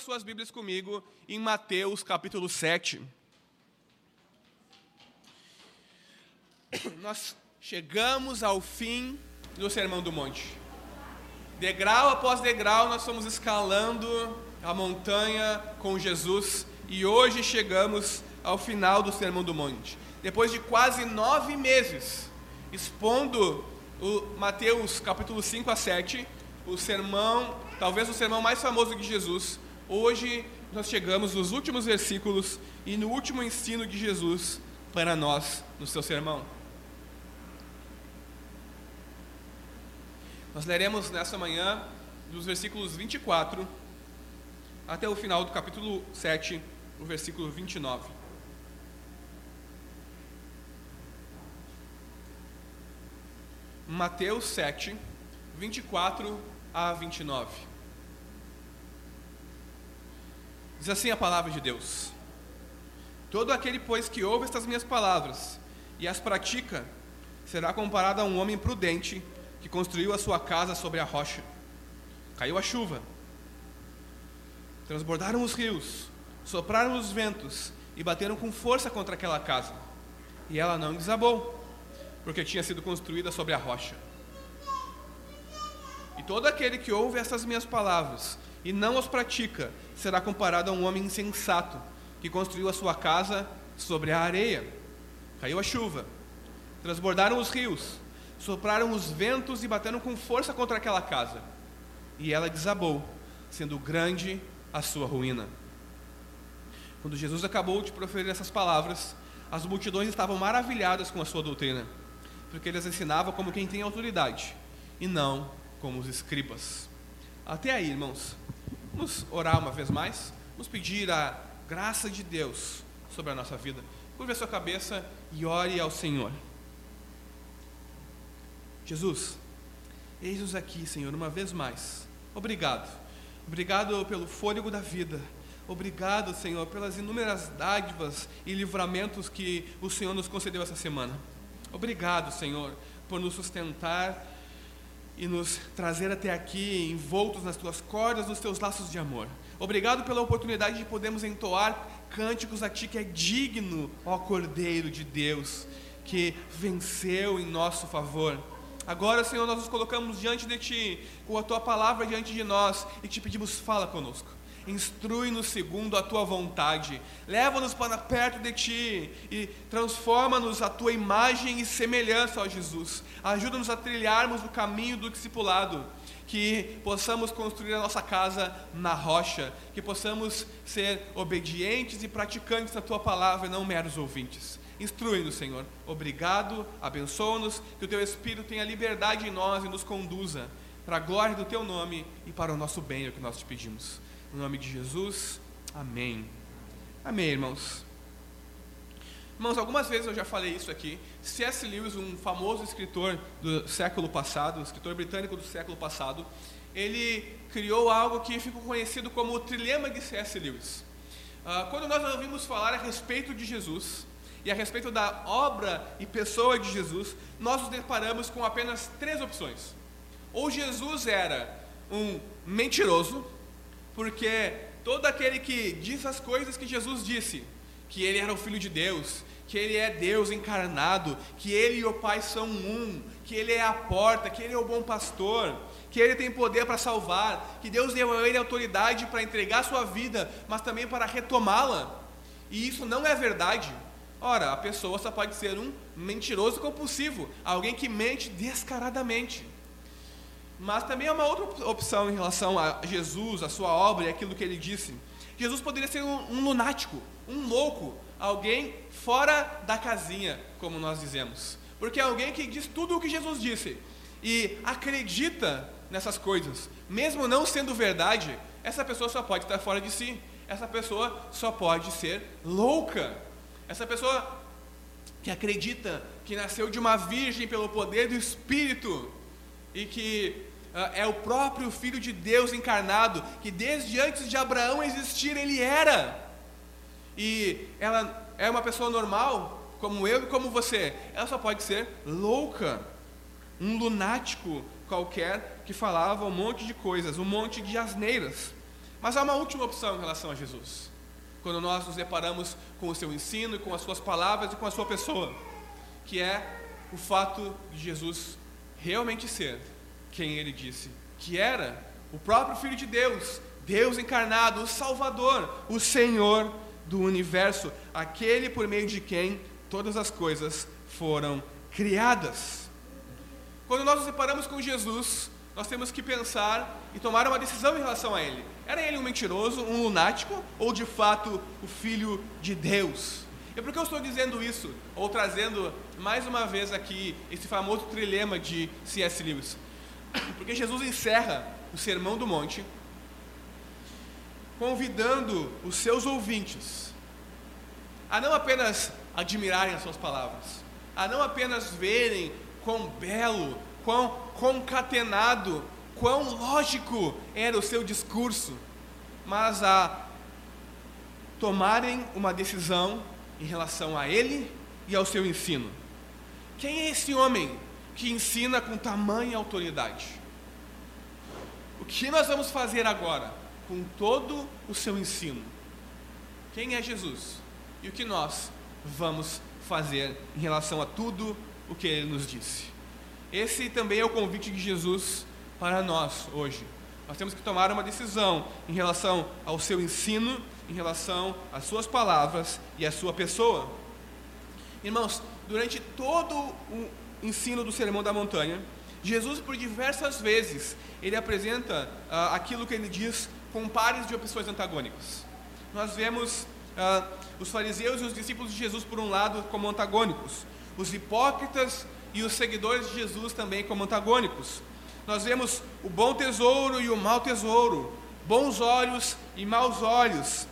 as suas Bíblias comigo em Mateus capítulo 7. Nós chegamos ao fim do Sermão do Monte. Degrau após degrau, nós fomos escalando a montanha com Jesus e hoje chegamos ao final do Sermão do Monte. Depois de quase nove meses expondo o Mateus capítulo 5 a 7, o sermão, talvez o sermão mais famoso de Jesus, hoje nós chegamos nos últimos versículos e no último ensino de Jesus para nós no seu sermão. Nós leremos nessa manhã dos versículos 24 até o final do capítulo 7, o versículo 29. Mateus 7, 24 a 29. Diz assim a palavra de Deus: Todo aquele, pois, que ouve estas minhas palavras e as pratica, será comparado a um homem prudente que construiu a sua casa sobre a rocha. Caiu a chuva, transbordaram os rios, sopraram os ventos e bateram com força contra aquela casa. E ela não desabou, porque tinha sido construída sobre a rocha. E todo aquele que ouve essas minhas palavras e não os pratica será comparado a um homem insensato que construiu a sua casa sobre a areia. Caiu a chuva, transbordaram os rios, sopraram os ventos e bateram com força contra aquela casa. E ela desabou, sendo grande a sua ruína. Quando Jesus acabou de proferir essas palavras, as multidões estavam maravilhadas com a sua doutrina, porque ele as ensinava como quem tem autoridade, e não como os escribas. Até aí, irmãos, vamos orar uma vez mais, vamos pedir a graça de Deus sobre a nossa vida. Curva a sua cabeça e ore ao Senhor. Jesus, eis-nos aqui, Senhor, uma vez mais. Obrigado. Obrigado pelo fôlego da vida. Obrigado, Senhor, pelas inúmeras dádivas e livramentos que o Senhor nos concedeu essa semana. Obrigado, Senhor, por nos sustentar e nos trazer até aqui envoltos nas tuas cordas, nos teus laços de amor. Obrigado pela oportunidade de podermos entoar cânticos a ti que é digno, ó Cordeiro de Deus, que venceu em nosso favor. Agora, Senhor, nós nos colocamos diante de Ti, com a Tua palavra diante de nós, e te pedimos, fala conosco. Instrui-nos segundo a Tua vontade. Leva-nos para perto de Ti e transforma-nos a Tua imagem e semelhança, ó Jesus. Ajuda-nos a trilharmos o caminho do discipulado. Que possamos construir a nossa casa na rocha. Que possamos ser obedientes e praticantes da Tua palavra, não meros ouvintes. Instrui-nos, Senhor. Obrigado, abençoa-nos, que o Teu Espírito tenha liberdade em nós e nos conduza para a glória do Teu nome e para o nosso bem, é o que nós te pedimos. No nome de Jesus, amém. Amém, irmãos. Irmãos, algumas vezes eu já falei isso aqui. C.S. Lewis, um famoso escritor do século passado, escritor britânico do século passado, ele criou algo que ficou conhecido como o trilema de C.S. Lewis. Uh, quando nós ouvimos falar a respeito de Jesus, e a respeito da obra e pessoa de Jesus, nós nos deparamos com apenas três opções. Ou Jesus era um mentiroso, porque todo aquele que diz as coisas que Jesus disse, que ele era o Filho de Deus, que ele é Deus encarnado, que ele e o Pai são um, que ele é a porta, que ele é o bom pastor, que ele tem poder para salvar, que Deus deu a ele autoridade para entregar sua vida, mas também para retomá-la. E isso não é verdade. Ora, a pessoa só pode ser um mentiroso compulsivo, alguém que mente descaradamente. Mas também há uma outra opção em relação a Jesus, a sua obra e aquilo que ele disse. Jesus poderia ser um, um lunático, um louco, alguém fora da casinha, como nós dizemos. Porque é alguém que diz tudo o que Jesus disse e acredita nessas coisas, mesmo não sendo verdade, essa pessoa só pode estar fora de si. Essa pessoa só pode ser louca. Essa pessoa que acredita que nasceu de uma virgem pelo poder do Espírito e que é o próprio Filho de Deus encarnado, que desde antes de Abraão existir ele era. E ela é uma pessoa normal, como eu e como você. Ela só pode ser louca, um lunático qualquer que falava um monte de coisas, um monte de asneiras. Mas há uma última opção em relação a Jesus. Quando nós nos deparamos com o seu ensino, com as suas palavras e com a sua pessoa, que é o fato de Jesus realmente ser quem ele disse que era, o próprio Filho de Deus, Deus encarnado, o Salvador, o Senhor do universo, aquele por meio de quem todas as coisas foram criadas. Quando nós nos separamos com Jesus, nós temos que pensar e tomar uma decisão em relação a Ele. Era ele um mentiroso, um lunático ou de fato o Filho de Deus? E por que eu estou dizendo isso? Ou trazendo mais uma vez aqui esse famoso trilema de C.S. Lewis? Porque Jesus encerra o Sermão do Monte convidando os seus ouvintes a não apenas admirarem as suas palavras, a não apenas verem quão belo, quão concatenado, quão lógico era o seu discurso, mas a tomarem uma decisão em relação a ele e ao seu ensino. Quem é esse homem que ensina com tamanha autoridade? O que nós vamos fazer agora com todo o seu ensino? Quem é Jesus? E o que nós vamos fazer em relação a tudo o que ele nos disse? Esse também é o convite de Jesus para nós hoje. Nós temos que tomar uma decisão em relação ao seu ensino, em relação às suas palavras e à sua pessoa. Irmãos, durante todo o ensino do Sermão da Montanha, Jesus, por diversas vezes, ele apresenta uh, aquilo que ele diz com pares de opções antagônicas. Nós vemos uh, os fariseus e os discípulos de Jesus, por um lado, como antagônicos, os hipócritas e os seguidores de Jesus também como antagônicos nós vemos o bom tesouro e o mau tesouro, bons olhos e maus olhos,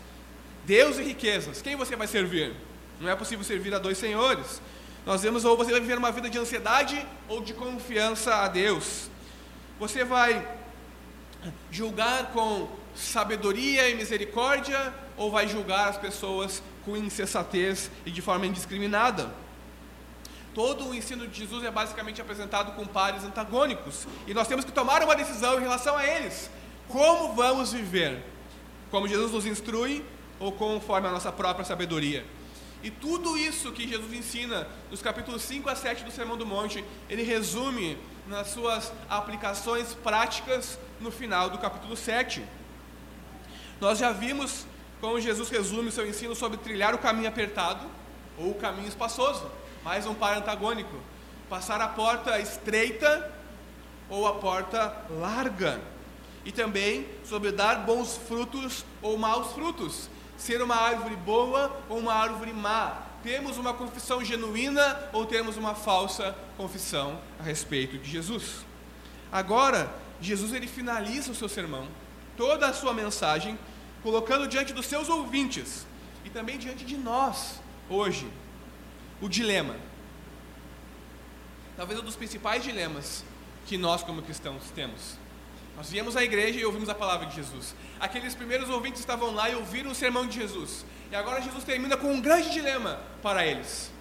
Deus e riquezas. Quem você vai servir? Não é possível servir a dois senhores. Nós vemos ou você vai viver uma vida de ansiedade ou de confiança a Deus. Você vai julgar com sabedoria e misericórdia ou vai julgar as pessoas com insensatez e de forma indiscriminada? Todo o ensino de Jesus é basicamente apresentado com pares antagônicos. E nós temos que tomar uma decisão em relação a eles. Como vamos viver? Como Jesus nos instrui ou conforme a nossa própria sabedoria? E tudo isso que Jesus ensina nos capítulos 5 a 7 do Sermão do Monte, ele resume nas suas aplicações práticas no final do capítulo 7. Nós já vimos como Jesus resume seu ensino sobre trilhar o caminho apertado ou o caminho espaçoso mais um par antagônico. Passar a porta estreita ou a porta larga. E também sobre dar bons frutos ou maus frutos. Ser uma árvore boa ou uma árvore má. Temos uma confissão genuína ou temos uma falsa confissão a respeito de Jesus. Agora, Jesus ele finaliza o seu sermão, toda a sua mensagem, colocando diante dos seus ouvintes e também diante de nós hoje o dilema. Talvez um dos principais dilemas que nós, como cristãos, temos. Nós viemos à igreja e ouvimos a palavra de Jesus. Aqueles primeiros ouvintes estavam lá e ouviram o sermão de Jesus. E agora Jesus termina com um grande dilema para eles: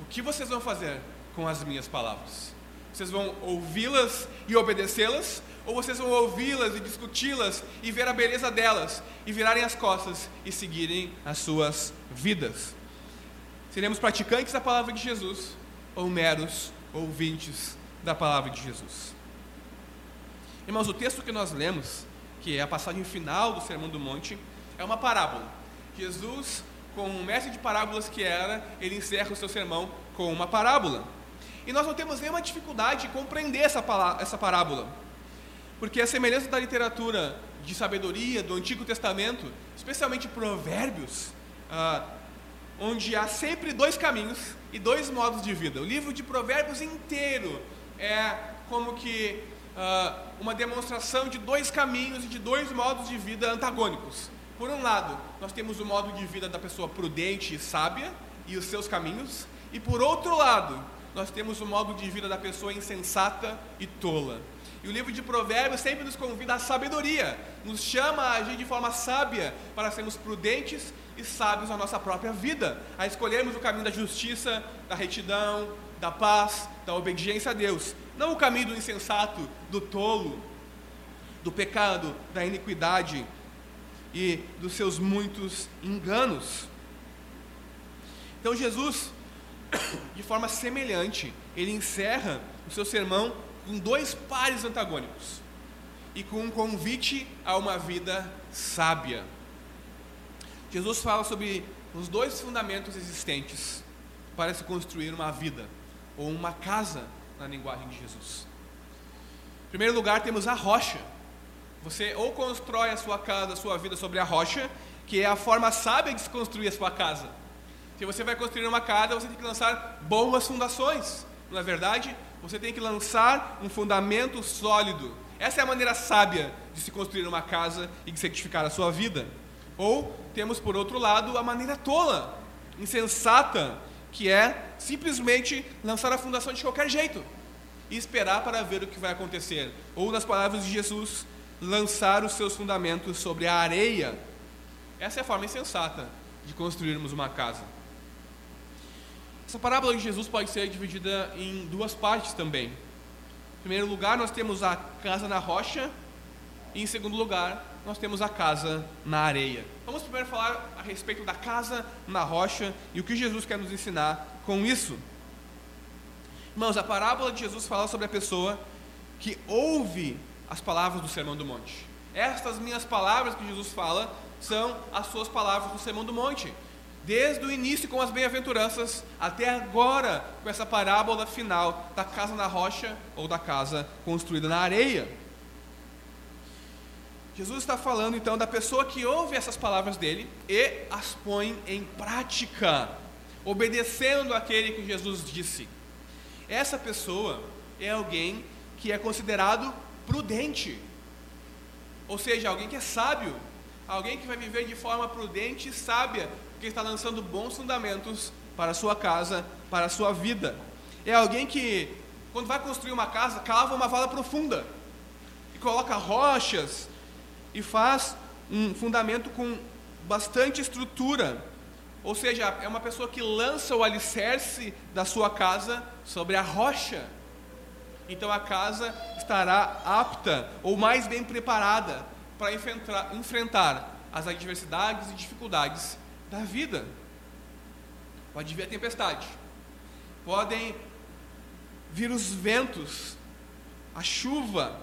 O que vocês vão fazer com as minhas palavras? Vocês vão ouvi-las e obedecê-las? Ou vocês vão ouvi-las e discuti-las e ver a beleza delas e virarem as costas e seguirem as suas vidas? Seremos praticantes da palavra de Jesus ou meros ouvintes da palavra de Jesus? Irmãos, o texto que nós lemos, que é a passagem final do Sermão do Monte, é uma parábola. Jesus, como um mestre de parábolas que era, ele encerra o seu sermão com uma parábola. E nós não temos nenhuma dificuldade em compreender essa, essa parábola, porque a semelhança da literatura de sabedoria do Antigo Testamento, especialmente Provérbios, ah, onde há sempre dois caminhos e dois modos de vida. O livro de Provérbios inteiro é como que uh, uma demonstração de dois caminhos e de dois modos de vida antagônicos. Por um lado, nós temos o modo de vida da pessoa prudente e sábia e os seus caminhos, e por outro lado, nós temos o modo de vida da pessoa insensata e tola. E o livro de Provérbios sempre nos convida à sabedoria, nos chama a agir de forma sábia para sermos prudentes e sábios na nossa própria vida, a escolhermos o caminho da justiça, da retidão, da paz, da obediência a Deus, não o caminho do insensato, do tolo, do pecado, da iniquidade e dos seus muitos enganos. Então Jesus, de forma semelhante, ele encerra o seu sermão com dois pares antagônicos e com um convite a uma vida sábia. Jesus fala sobre os dois fundamentos existentes para se construir uma vida ou uma casa na linguagem de Jesus. Em primeiro lugar, temos a rocha. Você ou constrói a sua casa, a sua vida sobre a rocha, que é a forma sábia de se construir a sua casa. Se você vai construir uma casa, você tem que lançar boas fundações. Não é verdade? Você tem que lançar um fundamento sólido. Essa é a maneira sábia de se construir uma casa e de certificar a sua vida. Ou temos, por outro lado, a maneira tola, insensata, que é simplesmente lançar a fundação de qualquer jeito e esperar para ver o que vai acontecer. Ou, nas palavras de Jesus, lançar os seus fundamentos sobre a areia. Essa é a forma insensata de construirmos uma casa. Essa parábola de Jesus pode ser dividida em duas partes também. Em primeiro lugar, nós temos a casa na rocha, e em segundo lugar, nós temos a casa na areia. Vamos primeiro falar a respeito da casa na rocha e o que Jesus quer nos ensinar com isso. Irmãos, a parábola de Jesus fala sobre a pessoa que ouve as palavras do Sermão do Monte. Estas minhas palavras que Jesus fala são as suas palavras do Sermão do Monte. Desde o início com as bem-aventuranças até agora com essa parábola final da casa na rocha ou da casa construída na areia. Jesus está falando então da pessoa que ouve essas palavras dele e as põe em prática, obedecendo aquele que Jesus disse. Essa pessoa é alguém que é considerado prudente, ou seja, alguém que é sábio, alguém que vai viver de forma prudente e sábia, porque está lançando bons fundamentos para a sua casa, para a sua vida. É alguém que, quando vai construir uma casa, cava uma vala profunda e coloca rochas e faz um fundamento com bastante estrutura. Ou seja, é uma pessoa que lança o alicerce da sua casa sobre a rocha. Então a casa estará apta ou mais bem preparada para enfrentar, enfrentar as adversidades e dificuldades da vida. Pode vir a tempestade, podem vir os ventos, a chuva,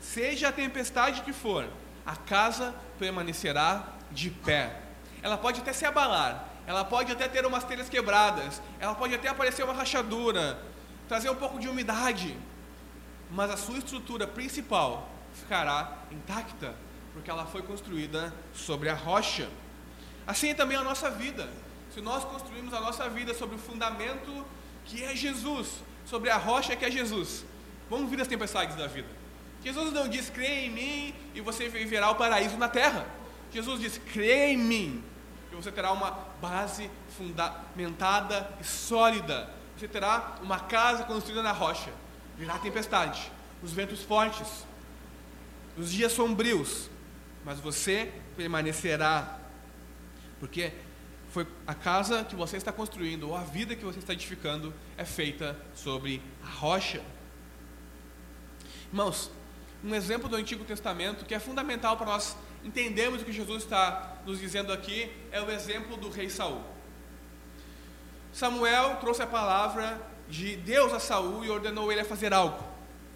seja a tempestade que for, a casa permanecerá de pé. Ela pode até se abalar, ela pode até ter umas telhas quebradas, ela pode até aparecer uma rachadura, trazer um pouco de umidade, mas a sua estrutura principal ficará intacta, porque ela foi construída sobre a rocha. Assim é também a nossa vida. Se nós construímos a nossa vida sobre o fundamento que é Jesus, sobre a rocha que é Jesus, vamos vir as tempestades da vida. Jesus não diz, creia em mim e você viverá o paraíso na terra. Jesus diz, creia em mim e você terá uma base fundamentada e sólida. Você terá uma casa construída na rocha. Virá a tempestade, os ventos fortes, os dias sombrios, mas você permanecerá. Porque foi a casa que você está construindo ou a vida que você está edificando é feita sobre a rocha. Irmãos, um exemplo do Antigo Testamento que é fundamental para nós entendermos o que Jesus está nos dizendo aqui é o exemplo do rei Saul. Samuel trouxe a palavra de Deus a Saul e ordenou ele a fazer algo,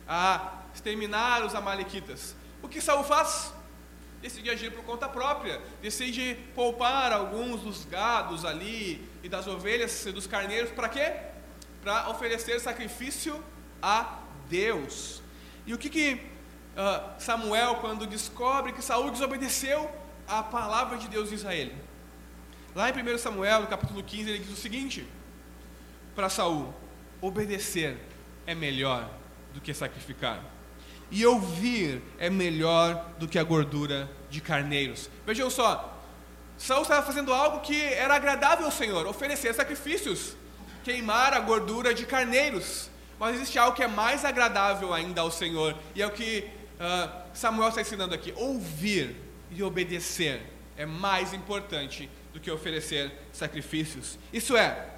a exterminar os amalequitas. O que Saul faz? Decide agir por conta própria, decide poupar alguns dos gados ali e das ovelhas e dos carneiros para quê? Para oferecer sacrifício a Deus. E o que, que uh, Samuel, quando descobre que Saul desobedeceu a palavra de Deus diz a ele. Lá em 1 Samuel, no capítulo 15, ele diz o seguinte para Saul: obedecer é melhor do que sacrificar. E ouvir é melhor do que a gordura de carneiros. Vejam só, Saul estava fazendo algo que era agradável ao Senhor, oferecer sacrifícios, queimar a gordura de carneiros. Mas existe algo que é mais agradável ainda ao Senhor, e é o que uh, Samuel está ensinando aqui: ouvir e obedecer é mais importante do que oferecer sacrifícios. Isso é,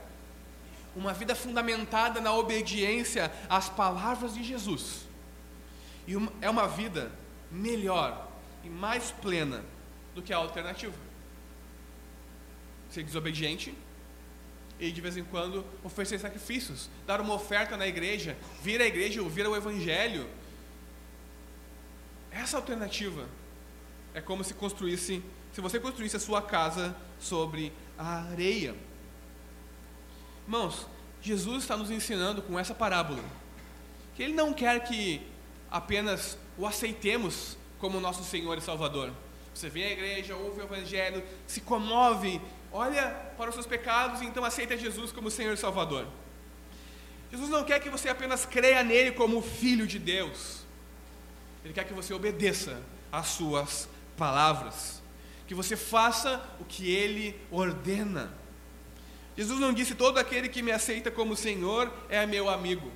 uma vida fundamentada na obediência às palavras de Jesus. E é uma vida melhor e mais plena do que a alternativa. Ser desobediente e de vez em quando oferecer sacrifícios, dar uma oferta na igreja, vir à igreja ouvir o evangelho. Essa alternativa é como se construísse, se você construísse a sua casa sobre a areia. Irmãos, Jesus está nos ensinando com essa parábola que Ele não quer que apenas o aceitemos como nosso Senhor e Salvador. Você vem à igreja, ouve o Evangelho, se comove, olha para os seus pecados e então aceita Jesus como Senhor e Salvador. Jesus não quer que você apenas creia nele como Filho de Deus, Ele quer que você obedeça às Suas palavras, que você faça o que Ele ordena. Jesus não disse: todo aquele que me aceita como Senhor é meu amigo,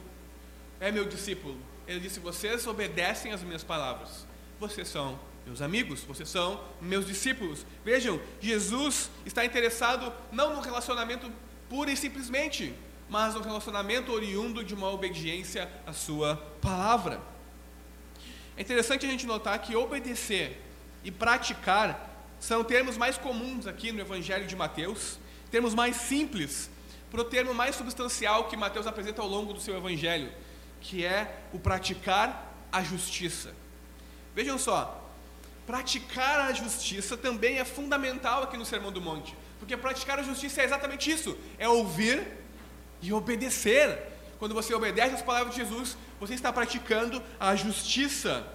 é meu discípulo. Ele disse: vocês obedecem às minhas palavras, vocês são meus amigos, vocês são meus discípulos. Vejam, Jesus está interessado não no relacionamento pura e simplesmente, mas no relacionamento oriundo de uma obediência à Sua palavra. É interessante a gente notar que obedecer e praticar são termos mais comuns aqui no Evangelho de Mateus, termos mais simples, para o termo mais substancial que Mateus apresenta ao longo do seu Evangelho, que é o praticar a justiça. Vejam só, praticar a justiça também é fundamental aqui no Sermão do Monte, porque praticar a justiça é exatamente isso: é ouvir e obedecer. Quando você obedece às palavras de Jesus, você está praticando a justiça.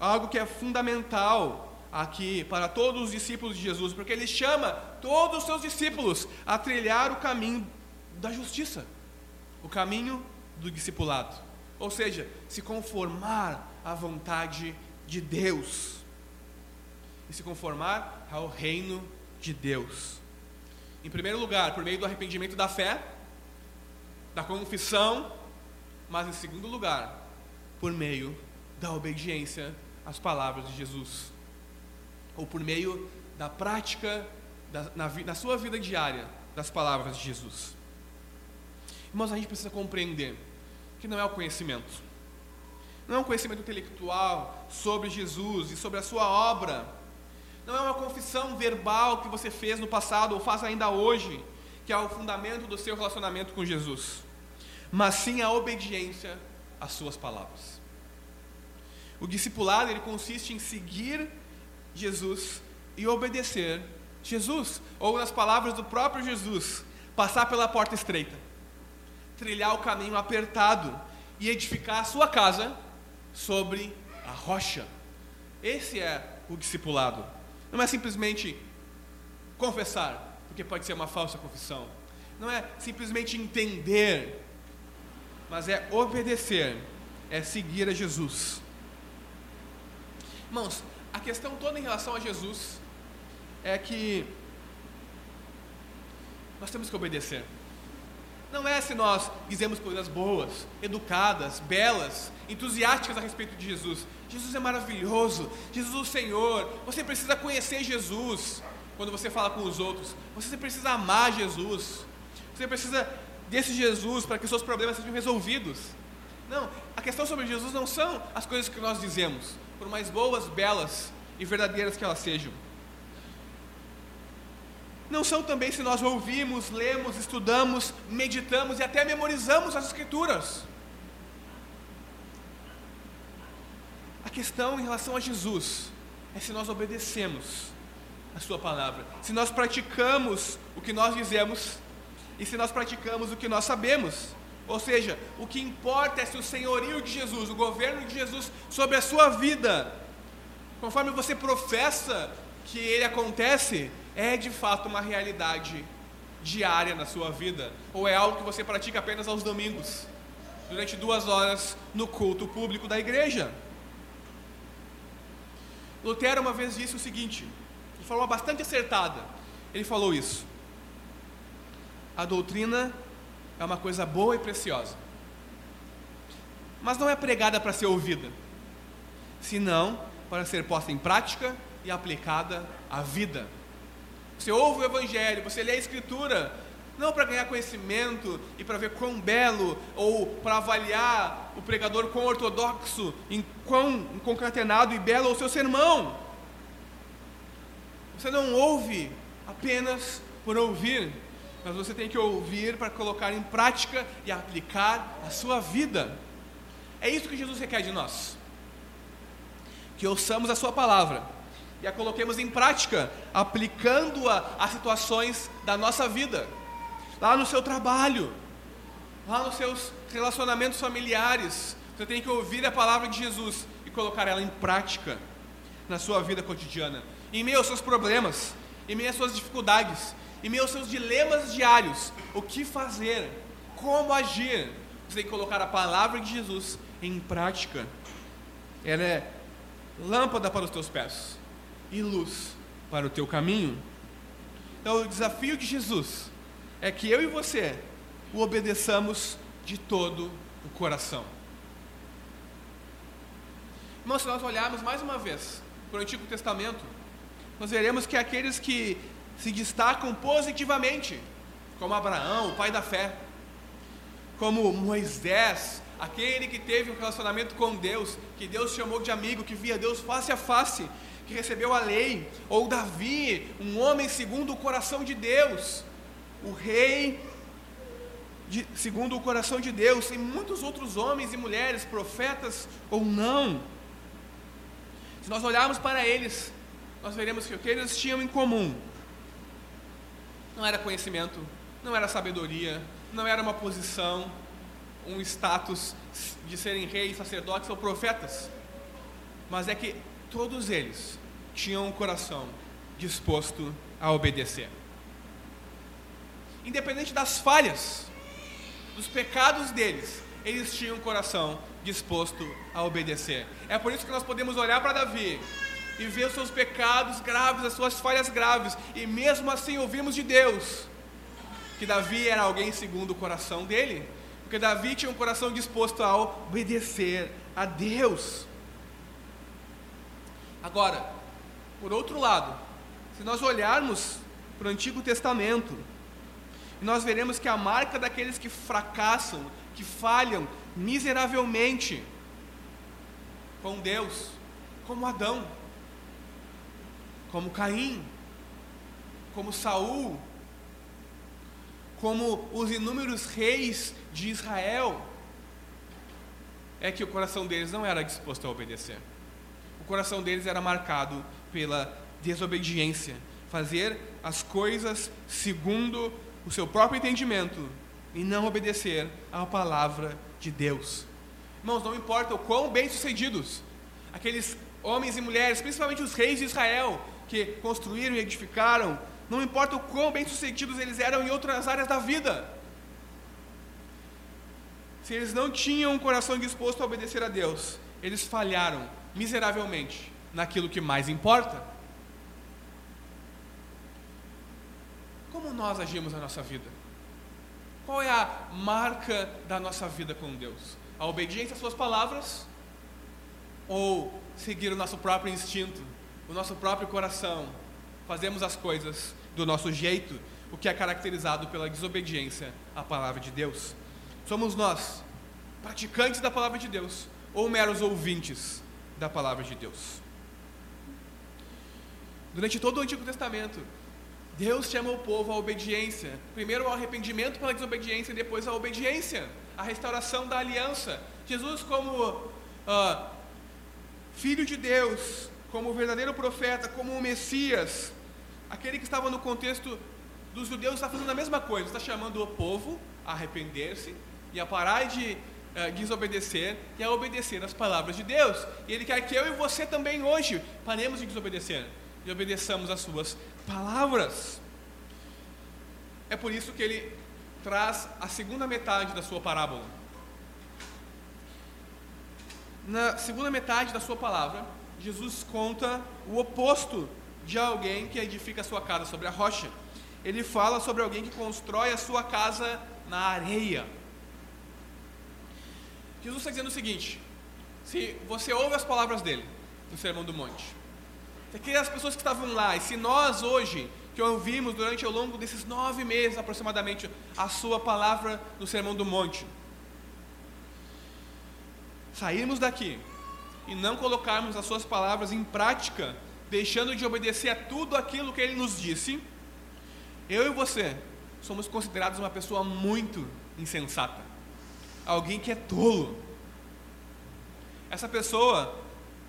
Algo que é fundamental aqui para todos os discípulos de Jesus, porque ele chama todos os seus discípulos a trilhar o caminho da justiça, o caminho do discipulado. Ou seja, se conformar à vontade de Deus e se conformar ao reino de Deus. Em primeiro lugar, por meio do arrependimento da fé, da confissão, mas em segundo lugar, por meio da obediência às palavras de Jesus, ou por meio da prática da, na, na sua vida diária das palavras de Jesus. Irmãos, a gente precisa compreender que não é o conhecimento, não é um conhecimento intelectual sobre Jesus e sobre a sua obra, não é uma confissão verbal que você fez no passado ou faz ainda hoje, que é o fundamento do seu relacionamento com Jesus, mas sim a obediência às suas palavras. O discipulado ele consiste em seguir Jesus e obedecer Jesus, ou nas palavras do próprio Jesus, passar pela porta estreita, trilhar o caminho apertado e edificar a sua casa sobre a rocha. Esse é o discipulado. Não é simplesmente confessar, porque pode ser uma falsa confissão. Não é simplesmente entender, mas é obedecer, é seguir a Jesus. Irmãos, a questão toda em relação a Jesus é que nós temos que obedecer. Não é se nós dizemos coisas boas, educadas, belas, entusiásticas a respeito de Jesus. Jesus é maravilhoso, Jesus é o Senhor. Você precisa conhecer Jesus quando você fala com os outros. Você precisa amar Jesus. Você precisa desse Jesus para que seus problemas sejam resolvidos. Não, a questão sobre Jesus não são as coisas que nós dizemos, por mais boas, belas e verdadeiras que elas sejam não são também se nós ouvimos, lemos, estudamos, meditamos e até memorizamos as Escrituras. A questão em relação a Jesus é se nós obedecemos a Sua palavra, se nós praticamos o que nós dizemos e se nós praticamos o que nós sabemos. Ou seja, o que importa é se o senhorio de Jesus, o governo de Jesus sobre a sua vida, conforme você professa que ele acontece, é de fato uma realidade diária na sua vida? Ou é algo que você pratica apenas aos domingos, durante duas horas no culto público da igreja? Lutero uma vez disse o seguinte, forma bastante acertada, ele falou isso: a doutrina é uma coisa boa e preciosa, mas não é pregada para ser ouvida, senão para ser posta em prática e aplicada à vida. Você ouve o Evangelho, você lê a Escritura, não para ganhar conhecimento e para ver quão belo, ou para avaliar o pregador quão ortodoxo, em quão concatenado e belo é o seu sermão. Você não ouve apenas por ouvir, mas você tem que ouvir para colocar em prática e aplicar a sua vida. É isso que Jesus requer de nós. Que ouçamos a sua palavra e a coloquemos em prática, aplicando-a às situações da nossa vida. Lá no seu trabalho, lá nos seus relacionamentos familiares, você tem que ouvir a palavra de Jesus e colocar ela em prática na sua vida cotidiana. Em meio aos seus problemas, em meio às suas dificuldades, em meio aos seus dilemas diários, o que fazer, como agir. Você tem que colocar a palavra de Jesus em prática. Ela é lâmpada para os teus pés e luz para o teu caminho. Então, o desafio de Jesus é que eu e você o obedeçamos de todo o coração. Irmãos, se nós olharmos mais uma vez para o Antigo Testamento, nós veremos que aqueles que se destacam positivamente, como Abraão, o pai da fé, como Moisés, aquele que teve um relacionamento com Deus, que Deus chamou de amigo, que via Deus face a face, que recebeu a lei, ou Davi, um homem segundo o coração de Deus, o rei de, segundo o coração de Deus, e muitos outros homens e mulheres, profetas ou não, se nós olharmos para eles, nós veremos que o que eles tinham em comum não era conhecimento, não era sabedoria, não era uma posição, um status de serem reis, sacerdotes ou profetas, mas é que todos eles tinham um coração disposto a obedecer. Independente das falhas, dos pecados deles, eles tinham um coração disposto a obedecer. É por isso que nós podemos olhar para Davi e ver os seus pecados graves, as suas falhas graves, e mesmo assim ouvimos de Deus que Davi era alguém segundo o coração dele, porque Davi tinha um coração disposto a obedecer a Deus. Agora, por outro lado, se nós olharmos para o Antigo Testamento, nós veremos que a marca daqueles que fracassam, que falham miseravelmente com Deus, como Adão, como Caim, como Saul, como os inúmeros reis de Israel, é que o coração deles não era disposto a obedecer. O coração deles era marcado pela desobediência, fazer as coisas segundo o seu próprio entendimento e não obedecer à palavra de Deus. Irmãos, não importa o quão bem-sucedidos aqueles homens e mulheres, principalmente os reis de Israel, que construíram e edificaram, não importa o quão bem-sucedidos eles eram em outras áreas da vida. Se eles não tinham um coração disposto a obedecer a Deus, eles falharam miseravelmente naquilo que mais importa. Como nós agimos na nossa vida? Qual é a marca da nossa vida com Deus? A obediência às Suas palavras? Ou seguir o nosso próprio instinto, o nosso próprio coração? Fazemos as coisas do nosso jeito, o que é caracterizado pela desobediência à palavra de Deus. Somos nós, praticantes da palavra de Deus, ou meros ouvintes da palavra de Deus? Durante todo o Antigo Testamento, Deus chama o povo à obediência. Primeiro ao arrependimento pela desobediência, e depois à obediência, à restauração da aliança. Jesus, como uh, filho de Deus, como verdadeiro profeta, como o Messias, aquele que estava no contexto dos judeus, está fazendo a mesma coisa, está chamando o povo a arrepender-se e a parar de uh, desobedecer e a obedecer às palavras de Deus. E Ele quer que eu e você também hoje paremos de desobedecer e obedeçamos às suas palavras. É por isso que ele traz a segunda metade da sua parábola. Na segunda metade da sua palavra, Jesus conta o oposto de alguém que edifica a sua casa sobre a rocha. Ele fala sobre alguém que constrói a sua casa na areia. Jesus está dizendo o seguinte: se você ouve as palavras dele no Sermão do Monte, que as pessoas que estavam lá, e se nós hoje, que ouvimos durante ao longo desses nove meses aproximadamente, a sua palavra no Sermão do Monte, sairmos daqui e não colocarmos as suas palavras em prática deixando de obedecer a tudo aquilo que ele nos disse, eu e você somos considerados uma pessoa muito insensata, alguém que é tolo. Essa pessoa,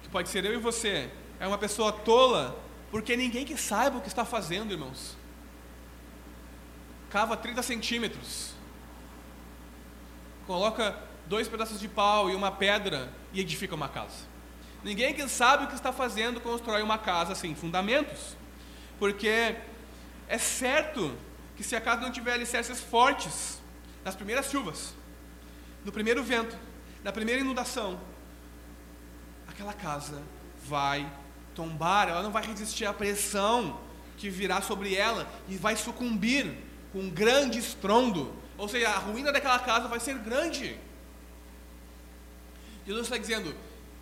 que pode ser eu e você, é uma pessoa tola, porque ninguém que saiba o que está fazendo, irmãos. Cava 30 centímetros, coloca dois pedaços de pau e uma pedra e edifica uma casa. Ninguém que sabe o que está fazendo constrói uma casa sem fundamentos, porque é certo que se a casa não tiver alicerces fortes, nas primeiras chuvas, no primeiro vento, na primeira inundação, aquela casa vai tombar, ela não vai resistir à pressão que virá sobre ela e vai sucumbir com um grande estrondo. Ou seja, a ruína daquela casa vai ser grande. Jesus está dizendo: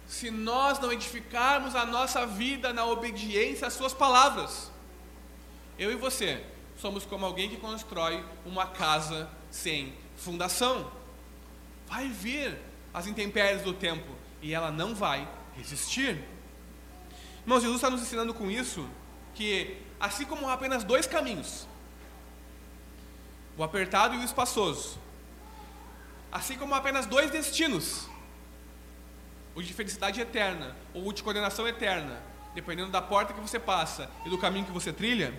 se nós não edificarmos a nossa vida na obediência às Suas palavras, eu e você somos como alguém que constrói uma casa sem fundação. Vai vir as intempéries do tempo e ela não vai resistir. Irmãos, Jesus está nos ensinando com isso que, assim como há apenas dois caminhos, o apertado e o espaçoso, assim como há apenas dois destinos, o de felicidade eterna ou de condenação eterna, dependendo da porta que você passa e do caminho que você trilha,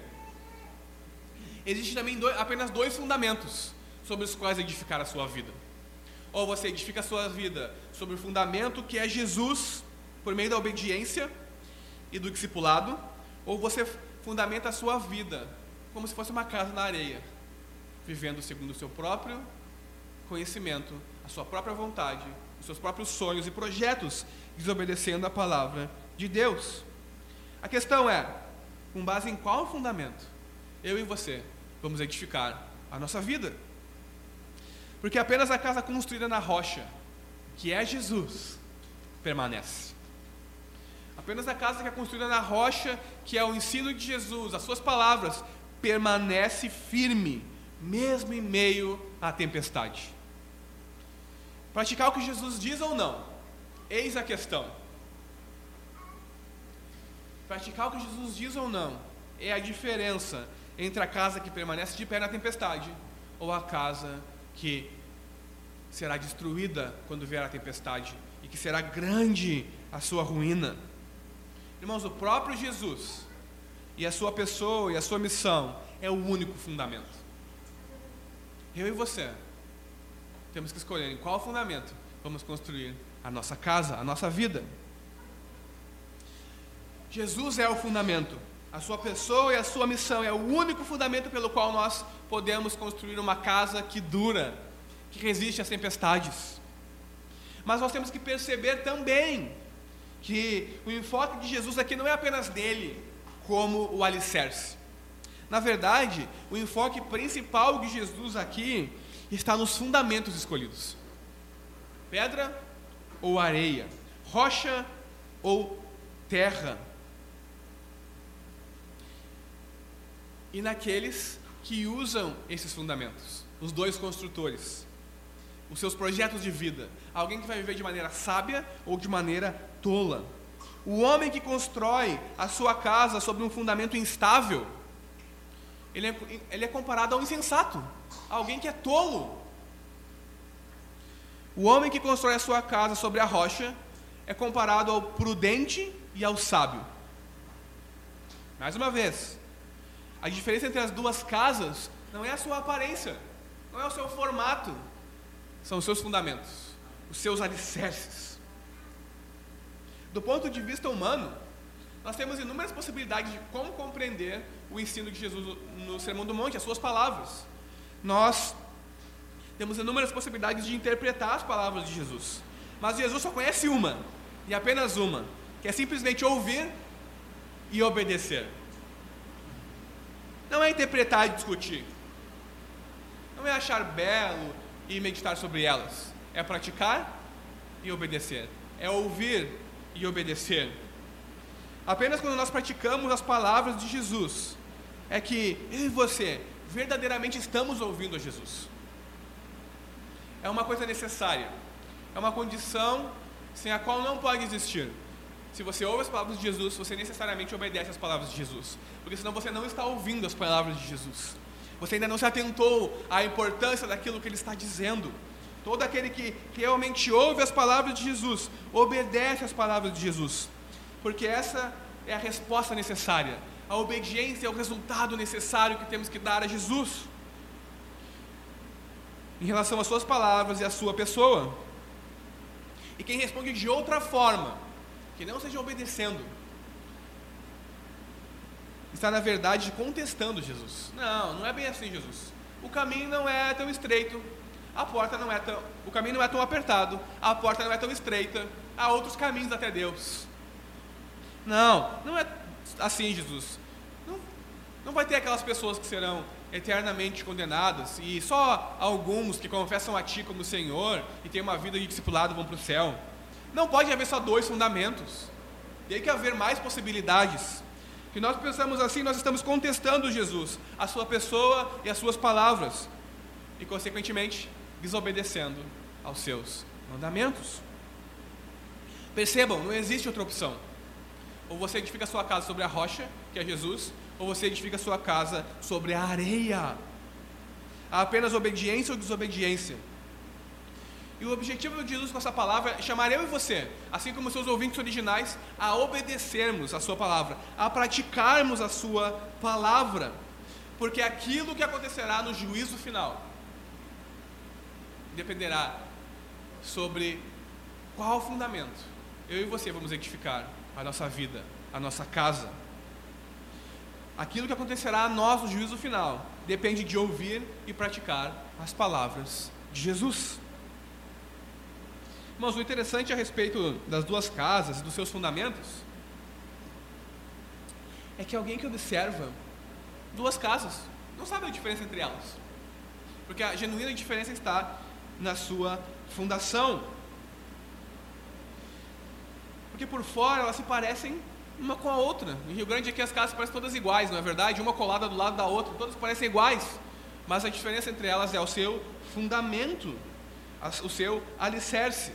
existem também dois, apenas dois fundamentos sobre os quais edificar a sua vida. Ou você edifica a sua vida sobre o fundamento que é Jesus, por meio da obediência e do discipulado, ou você fundamenta a sua vida como se fosse uma casa na areia, vivendo segundo o seu próprio conhecimento, a sua própria vontade seus próprios sonhos e projetos, desobedecendo a palavra de Deus. A questão é: com base em qual fundamento eu e você vamos edificar a nossa vida? Porque apenas a casa construída na rocha, que é Jesus, permanece. Apenas a casa que é construída na rocha, que é o ensino de Jesus, as suas palavras, permanece firme, mesmo em meio à tempestade. Praticar o que Jesus diz ou não? Eis a questão. Praticar o que Jesus diz ou não é a diferença entre a casa que permanece de pé na tempestade ou a casa que será destruída quando vier a tempestade e que será grande a sua ruína. Irmãos, o próprio Jesus e a sua pessoa e a sua missão é o único fundamento. Eu e você temos que escolher em qual fundamento vamos construir a nossa casa, a nossa vida. Jesus é o fundamento. A sua pessoa e a sua missão é o único fundamento pelo qual nós podemos construir uma casa que dura, que resiste às tempestades. Mas nós temos que perceber também que o enfoque de Jesus aqui não é apenas dele como o alicerce. Na verdade, o enfoque principal de Jesus aqui está nos fundamentos escolhidos: pedra ou areia, rocha ou terra. E naqueles que usam esses fundamentos, os dois construtores, os seus projetos de vida, alguém que vai viver de maneira sábia ou de maneira tola. O homem que constrói a sua casa sobre um fundamento instável, ele é, ele é comparado a um insensato, alguém que é tolo. O homem que constrói a sua casa sobre a rocha é comparado ao prudente e ao sábio. Mais uma vez, a diferença entre as duas casas não é a sua aparência, não é o seu formato, são os seus fundamentos, os seus alicerces. Do ponto de vista humano, nós temos inúmeras possibilidades de como compreender o ensino de Jesus no Sermão do Monte, as suas palavras. Nós temos inúmeras possibilidades de interpretar as palavras de Jesus. Mas Jesus só conhece uma, e apenas uma, que é simplesmente ouvir e obedecer. Não é interpretar e discutir. Não é achar belo e meditar sobre elas. É praticar e obedecer. É ouvir e obedecer. Apenas quando nós praticamos as palavras de Jesus, é que eu e você verdadeiramente estamos ouvindo a Jesus. É uma coisa necessária, é uma condição sem a qual não pode existir. se você ouve as palavras de Jesus, você necessariamente obedece às palavras de Jesus. Porque senão você não está ouvindo as palavras de Jesus. Você ainda não se atentou à importância daquilo que ele está dizendo. Todo aquele que realmente ouve as palavras de Jesus, obedece às palavras de Jesus. Porque essa é a resposta necessária. A obediência é o resultado necessário que temos que dar a Jesus. Em relação às suas palavras e à sua pessoa. E quem responde de outra forma, que não seja obedecendo, está na verdade contestando Jesus. Não, não é bem assim, Jesus. O caminho não é tão estreito, a porta não é tão, o caminho não é tão apertado, a porta não é tão estreita, há outros caminhos até Deus. Não, não é assim, Jesus. Não, não vai ter aquelas pessoas que serão eternamente condenadas e só alguns que confessam a Ti como Senhor e têm uma vida de discipulado vão para o céu. Não pode haver só dois fundamentos. Tem que haver mais possibilidades. Que nós pensamos assim, nós estamos contestando Jesus, a sua pessoa e as suas palavras, e consequentemente desobedecendo aos seus mandamentos. Percebam, não existe outra opção. Ou você edifica a sua casa sobre a rocha, que é Jesus, ou você edifica a sua casa sobre a areia. Há apenas obediência ou desobediência. E o objetivo de Jesus com essa palavra é chamar eu e você, assim como seus ouvintes originais, a obedecermos a sua palavra, a praticarmos a sua palavra. Porque aquilo que acontecerá no juízo final dependerá sobre qual fundamento eu e você vamos edificar a nossa vida, a nossa casa. Aquilo que acontecerá a nós no juízo final depende de ouvir e praticar as palavras de Jesus. Mas o interessante a respeito das duas casas e dos seus fundamentos é que alguém que observa duas casas não sabe a diferença entre elas. Porque a genuína diferença está na sua fundação. Porque por fora elas se parecem uma com a outra. Em Rio Grande aqui as casas parecem todas iguais, não é verdade? Uma colada do lado da outra, todas parecem iguais. Mas a diferença entre elas é o seu fundamento, o seu alicerce.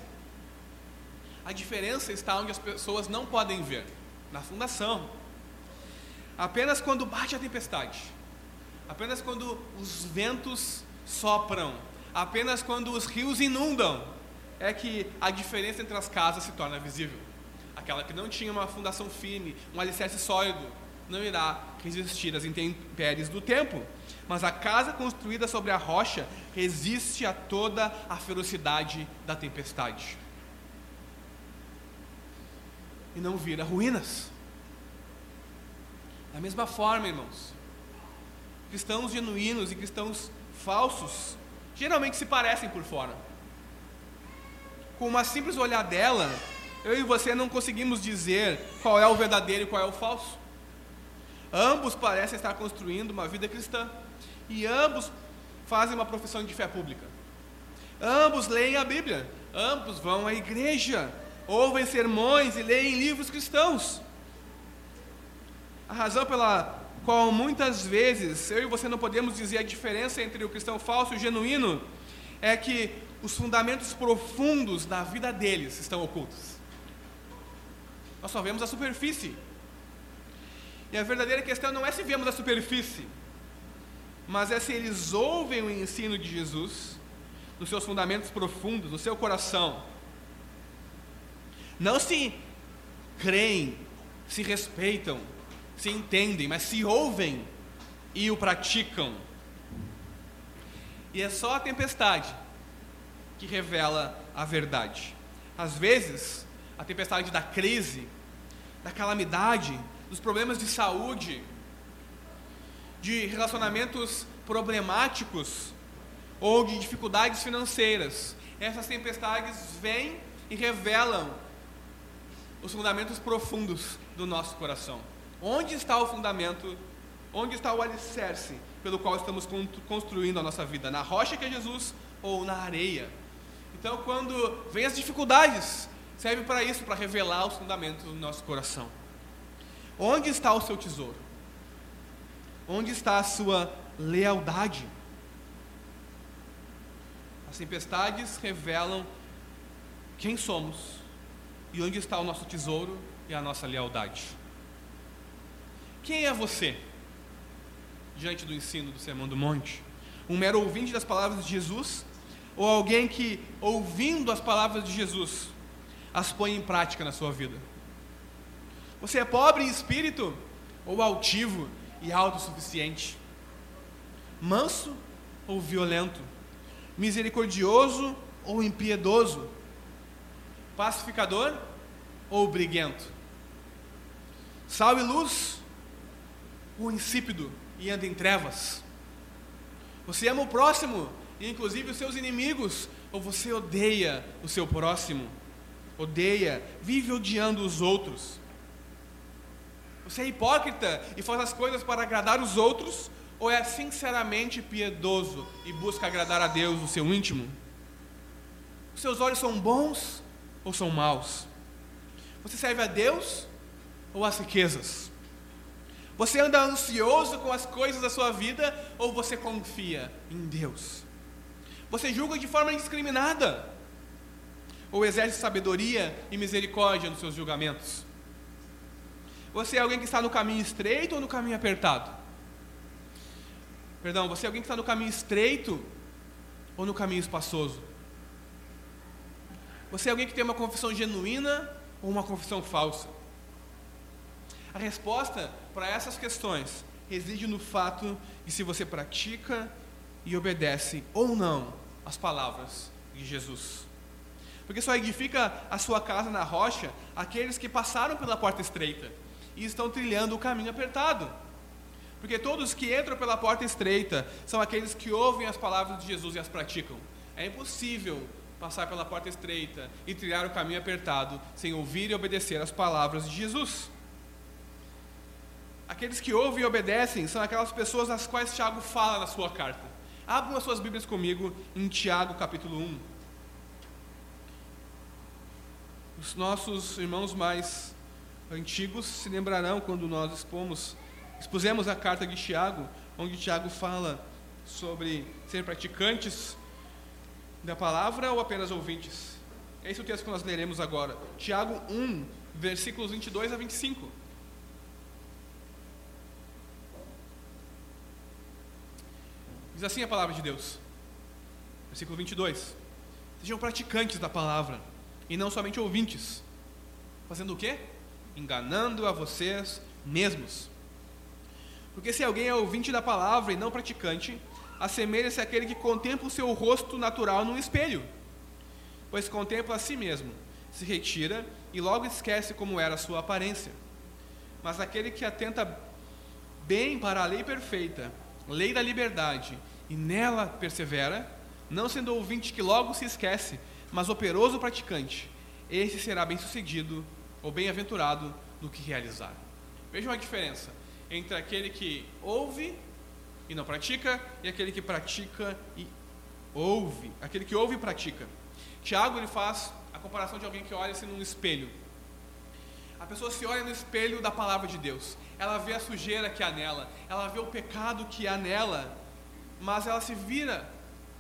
A diferença está onde as pessoas não podem ver, na fundação. Apenas quando bate a tempestade, apenas quando os ventos sopram, apenas quando os rios inundam, é que a diferença entre as casas se torna visível. Aquela que não tinha uma fundação firme, um alicerce sólido, não irá resistir às intempéries do tempo. Mas a casa construída sobre a rocha resiste a toda a ferocidade da tempestade e não vira ruínas. Da mesma forma, irmãos, cristãos genuínos e cristãos falsos geralmente se parecem por fora. Com uma simples olhadela, eu e você não conseguimos dizer qual é o verdadeiro e qual é o falso. Ambos parecem estar construindo uma vida cristã e ambos fazem uma profissão de fé pública. Ambos leem a Bíblia, ambos vão à igreja, ouvem sermões e leem livros cristãos. A razão pela qual muitas vezes eu e você não podemos dizer a diferença entre o cristão falso e o genuíno é que os fundamentos profundos da vida deles estão ocultos. Nós só vemos a superfície. E a verdadeira questão não é se vemos a superfície, mas é se eles ouvem o ensino de Jesus nos seus fundamentos profundos, no seu coração não se creem, se respeitam, se entendem, mas se ouvem e o praticam. E é só a tempestade que revela a verdade. Às vezes, a tempestade da crise, da calamidade, dos problemas de saúde, de relacionamentos problemáticos ou de dificuldades financeiras. Essas tempestades vêm e revelam os fundamentos profundos do nosso coração. Onde está o fundamento? Onde está o alicerce pelo qual estamos construindo a nossa vida? Na rocha que é Jesus ou na areia? Então, quando vem as dificuldades, serve para isso, para revelar os fundamentos do nosso coração. Onde está o seu tesouro? Onde está a sua lealdade? As tempestades revelam quem somos e onde está o nosso tesouro e a nossa lealdade. Quem é você diante do ensino do Sermão do Monte? Um mero ouvinte das palavras de Jesus ou alguém que, ouvindo as palavras de Jesus, as põe em prática na sua vida? Você é pobre em espírito ou altivo e autossuficiente? Manso ou violento? Misericordioso ou impiedoso? Pacificador ou briguento? Sal e luz ou insípido e anda em trevas? Você ama o próximo inclusive os seus inimigos, ou você odeia o seu próximo? Odeia, vive odiando os outros. Você é hipócrita e faz as coisas para agradar os outros, ou é sinceramente piedoso e busca agradar a Deus no seu íntimo? Os seus olhos são bons ou são maus? Você serve a Deus ou às riquezas? Você anda ansioso com as coisas da sua vida ou você confia em Deus? Você julga de forma indiscriminada? Ou exerce sabedoria e misericórdia nos seus julgamentos? Você é alguém que está no caminho estreito ou no caminho apertado? Perdão, você é alguém que está no caminho estreito ou no caminho espaçoso? Você é alguém que tem uma confissão genuína ou uma confissão falsa? A resposta para essas questões reside no fato de se você pratica e obedece ou não as palavras de Jesus. Porque só edifica a sua casa na rocha aqueles que passaram pela porta estreita e estão trilhando o caminho apertado. Porque todos que entram pela porta estreita são aqueles que ouvem as palavras de Jesus e as praticam. É impossível passar pela porta estreita e trilhar o caminho apertado sem ouvir e obedecer as palavras de Jesus. Aqueles que ouvem e obedecem são aquelas pessoas às quais Tiago fala na sua carta. Abram as suas Bíblias comigo em Tiago capítulo 1. Os nossos irmãos mais antigos se lembrarão quando nós expomos, expusemos a carta de Tiago, onde Tiago fala sobre ser praticantes da palavra ou apenas ouvintes. É esse o texto que nós leremos agora. Tiago 1, versículos 22 a 25. Diz assim a palavra de Deus. Versículo 22. Sejam praticantes da palavra e não somente ouvintes. Fazendo o quê? Enganando a vocês mesmos. Porque se alguém é ouvinte da palavra e não praticante, assemelha-se àquele que contempla o seu rosto natural no espelho. Pois contempla a si mesmo, se retira e logo esquece como era a sua aparência. Mas aquele que atenta bem para a lei perfeita, lei da liberdade, e nela persevera, não sendo ouvinte que logo se esquece, mas operoso praticante, esse será bem-sucedido ou bem-aventurado no que realizar. Vejam a diferença entre aquele que ouve e não pratica e aquele que pratica e ouve, aquele que ouve e pratica. Tiago ele faz a comparação de alguém que olha-se num espelho. A pessoa se olha no espelho da palavra de Deus. Ela vê a sujeira que há nela, ela vê o pecado que há nela mas ela se vira,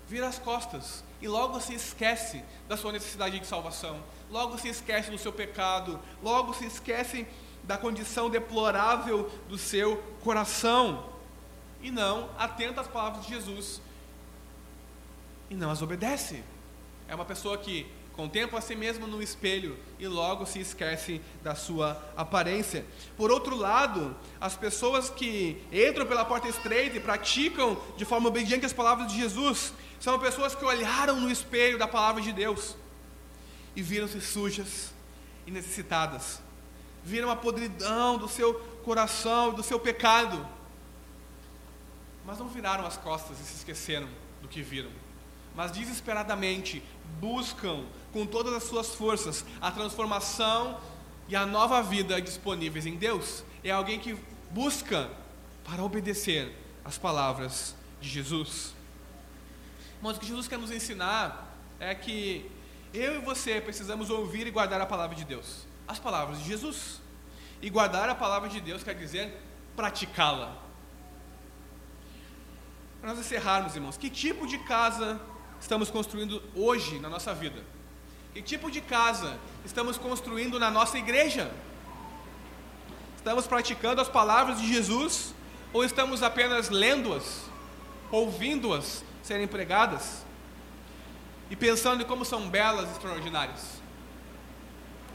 vira as costas e logo se esquece da sua necessidade de salvação, logo se esquece do seu pecado, logo se esquece da condição deplorável do seu coração. E não atenta às palavras de Jesus. E não as obedece. É uma pessoa que Contempla a si mesmo no espelho e logo se esquece da sua aparência. Por outro lado, as pessoas que entram pela porta estreita e praticam de forma obediente as palavras de Jesus são pessoas que olharam no espelho da palavra de Deus e viram-se sujas e necessitadas. Viram a podridão do seu coração, do seu pecado. Mas não viraram as costas e se esqueceram do que viram. Mas desesperadamente buscam com todas as suas forças a transformação e a nova vida disponíveis em Deus. É alguém que busca para obedecer as palavras de Jesus. Mas o que Jesus quer nos ensinar é que eu e você precisamos ouvir e guardar a palavra de Deus, as palavras de Jesus. E guardar a palavra de Deus quer dizer praticá-la. Para nós encerrarmos, irmãos, que tipo de casa estamos construindo hoje na nossa vida? Que tipo de casa estamos construindo na nossa igreja? Estamos praticando as palavras de Jesus ou estamos apenas lendo-as, ouvindo-as serem pregadas e pensando em como são belas e extraordinárias?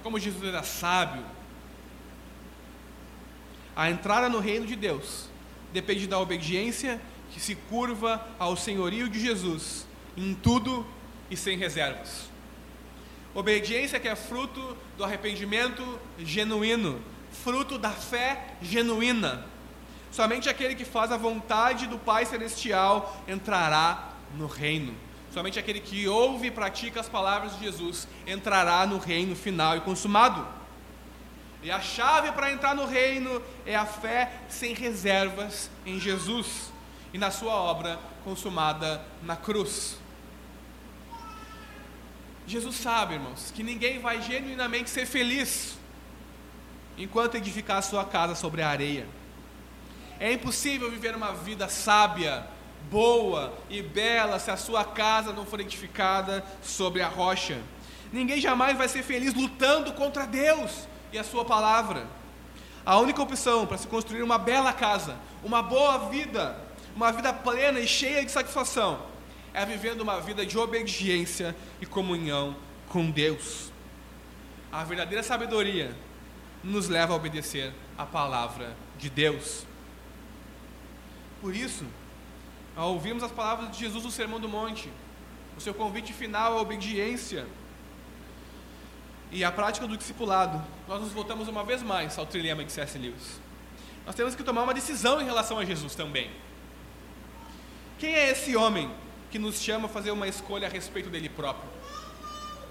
Como Jesus era sábio. A entrada no reino de Deus depende da obediência que se curva ao senhorio de Jesus em tudo e sem reservas. Obediência que é fruto do arrependimento genuíno, fruto da fé genuína. Somente aquele que faz a vontade do Pai Celestial entrará no reino. Somente aquele que ouve e pratica as palavras de Jesus entrará no reino final e consumado. E a chave para entrar no reino é a fé sem reservas em Jesus e na sua obra consumada na cruz. Jesus sabe, irmãos, que ninguém vai genuinamente ser feliz enquanto edificar a sua casa sobre a areia. É impossível viver uma vida sábia, boa e bela se a sua casa não for edificada sobre a rocha. Ninguém jamais vai ser feliz lutando contra Deus e a sua palavra. A única opção para se construir uma bela casa, uma boa vida, uma vida plena e cheia de satisfação, é vivendo uma vida de obediência e comunhão com Deus. A verdadeira sabedoria nos leva a obedecer a palavra de Deus. Por isso, ao ouvirmos as palavras de Jesus no Sermão do Monte, o seu convite final à obediência e à prática do discipulado, nós nos voltamos uma vez mais ao trilema de C.S. Lewis. Nós temos que tomar uma decisão em relação a Jesus também. Quem é esse homem que nos chama a fazer uma escolha a respeito dele próprio?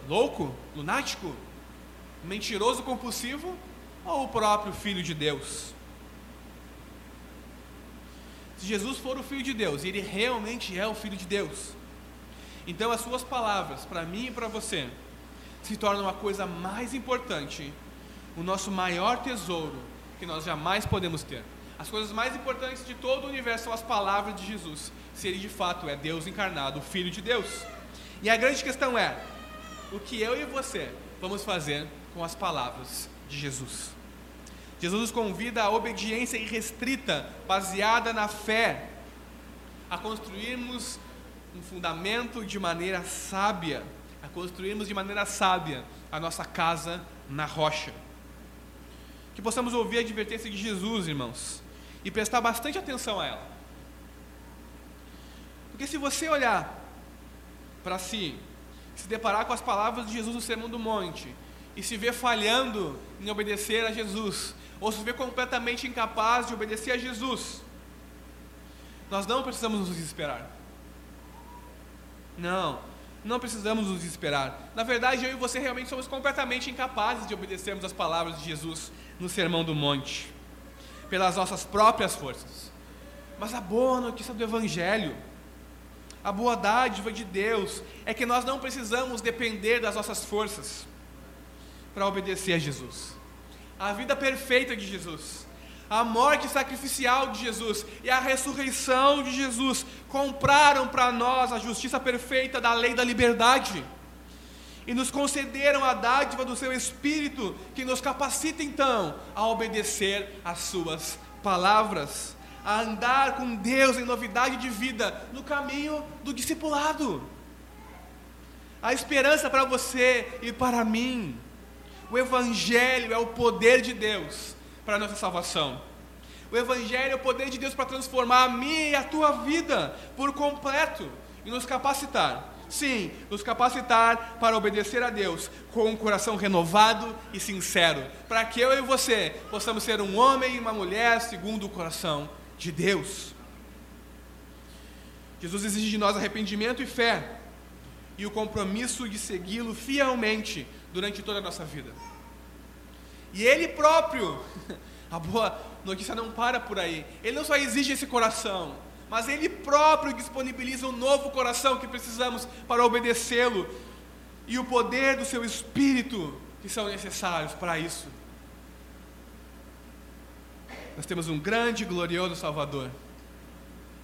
Louco? Lunático? Mentiroso compulsivo? Ou o próprio Filho de Deus? Se Jesus for o Filho de Deus, e ele realmente é o Filho de Deus, então as suas palavras, para mim e para você, se tornam a coisa mais importante, o nosso maior tesouro que nós jamais podemos ter. As coisas mais importantes de todo o universo são as palavras de Jesus, se ele de fato é Deus encarnado, o Filho de Deus. E a grande questão é: o que eu e você vamos fazer com as palavras de Jesus? Jesus nos convida à obediência irrestrita, baseada na fé, a construirmos um fundamento de maneira sábia, a construirmos de maneira sábia a nossa casa na rocha. Que possamos ouvir a advertência de Jesus, irmãos, e prestar bastante atenção a ela. Porque se você olhar para si, se deparar com as palavras de Jesus no Sermão do Monte, e se ver falhando em obedecer a Jesus, ou se vê completamente incapaz de obedecer a Jesus, nós não precisamos nos desesperar. Não, não precisamos nos desesperar. Na verdade, eu e você realmente somos completamente incapazes de obedecermos as palavras de Jesus no Sermão do Monte, pelas nossas próprias forças. Mas a boa notícia do Evangelho, a boa dádiva de Deus, é que nós não precisamos depender das nossas forças para obedecer a Jesus a vida perfeita de Jesus, a morte sacrificial de Jesus e a ressurreição de Jesus compraram para nós a justiça perfeita da lei da liberdade e nos concederam a dádiva do seu Espírito, que nos capacita então a obedecer às Suas palavras, a andar com Deus em novidade de vida no caminho do discipulado. A esperança para você e para mim o Evangelho é o poder de Deus para a nossa salvação. O Evangelho é o poder de Deus para transformar a minha e a tua vida por completo e nos capacitar. Sim, nos capacitar para obedecer a Deus com um coração renovado e sincero, para que eu e você possamos ser um homem e uma mulher segundo o coração de Deus. Jesus exige de nós arrependimento e fé, e o compromisso de segui-lo fielmente durante toda a nossa vida. E Ele próprio, a boa notícia não para por aí, Ele não só exige esse coração, mas Ele próprio disponibiliza um novo coração que precisamos para obedecê-lo e o poder do Seu Espírito que são necessários para isso. Nós temos um grande e glorioso Salvador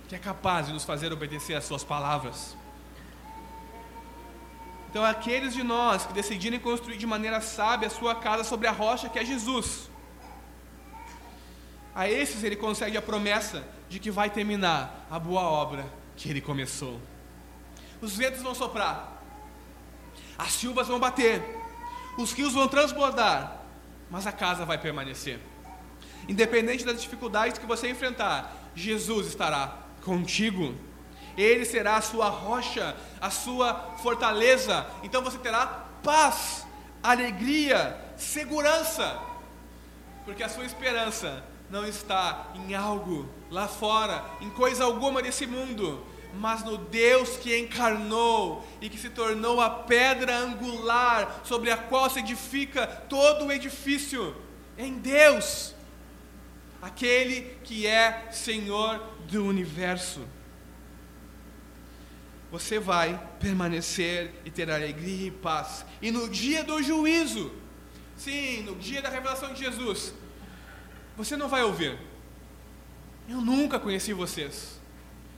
que é capaz de nos fazer obedecer às Suas palavras. Então, aqueles de nós que decidirem construir de maneira sábia a sua casa sobre a rocha que é Jesus, a esses ele concede a promessa de que vai terminar a boa obra que ele começou. Os ventos vão soprar, as chuvas vão bater, os rios vão transbordar, mas a casa vai permanecer. Independente das dificuldades que você enfrentar, Jesus estará contigo. Ele será a sua rocha, a sua fortaleza. Então você terá paz, alegria, segurança. Porque a sua esperança não está em algo lá fora, em coisa alguma desse mundo, mas no Deus que encarnou e que se tornou a pedra angular sobre a qual se edifica todo o edifício. Em Deus, aquele que é Senhor do universo. Você vai permanecer e ter alegria e paz. E no dia do juízo, sim, no dia da revelação de Jesus, você não vai ouvir. Eu nunca conheci vocês.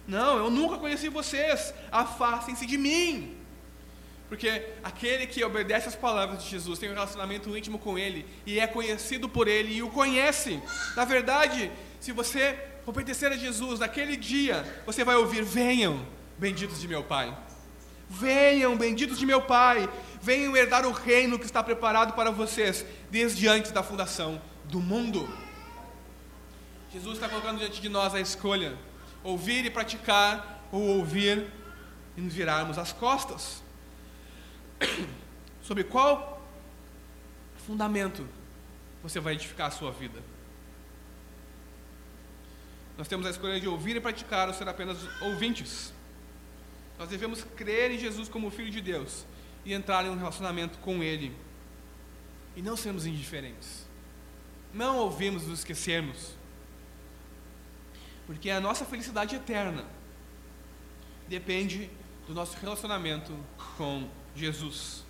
Não, eu nunca conheci vocês. Afastem-se de mim. Porque aquele que obedece às palavras de Jesus tem um relacionamento íntimo com Ele e é conhecido por Ele e o conhece. Na verdade, se você obedecer a Jesus naquele dia, você vai ouvir: Venham, benditos de meu Pai. Venham, benditos de meu Pai. Venham herdar o reino que está preparado para vocês desde antes da fundação do mundo. Jesus está colocando diante de nós a escolha: ouvir e praticar, ou ouvir e nos virarmos as costas. Sobre qual fundamento você vai edificar a sua vida? Nós temos a escolha de ouvir e praticar ou ser apenas ouvintes. Nós devemos crer em Jesus como Filho de Deus e entrar em um relacionamento com Ele. E não sermos indiferentes. Não ouvimos nos esquecermos. Porque a nossa felicidade eterna depende do nosso relacionamento com Jesus.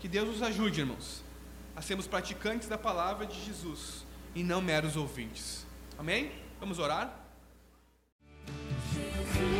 Que Deus nos ajude, irmãos, a sermos praticantes da palavra de Jesus e não meros ouvintes. Amém? Vamos orar? Jesus.